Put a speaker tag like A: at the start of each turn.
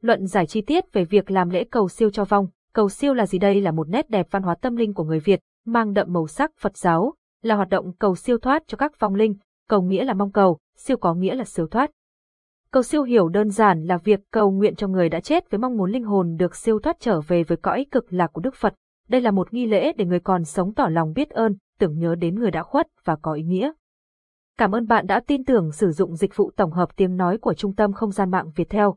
A: Luận giải chi tiết về việc làm lễ cầu siêu cho vong. Cầu siêu là gì đây là một nét đẹp văn hóa tâm linh của người Việt, mang đậm màu sắc Phật giáo, là hoạt động cầu siêu thoát cho các vong linh, cầu nghĩa là mong cầu, siêu có nghĩa là siêu thoát. Cầu siêu hiểu đơn giản là việc cầu nguyện cho người đã chết với mong muốn linh hồn được siêu thoát trở về với cõi cực lạc của Đức Phật. Đây là một nghi lễ để người còn sống tỏ lòng biết ơn, tưởng nhớ đến người đã khuất và có ý nghĩa. Cảm ơn bạn đã tin tưởng sử dụng dịch vụ tổng hợp tiếng nói của Trung tâm Không gian mạng Việt Theo.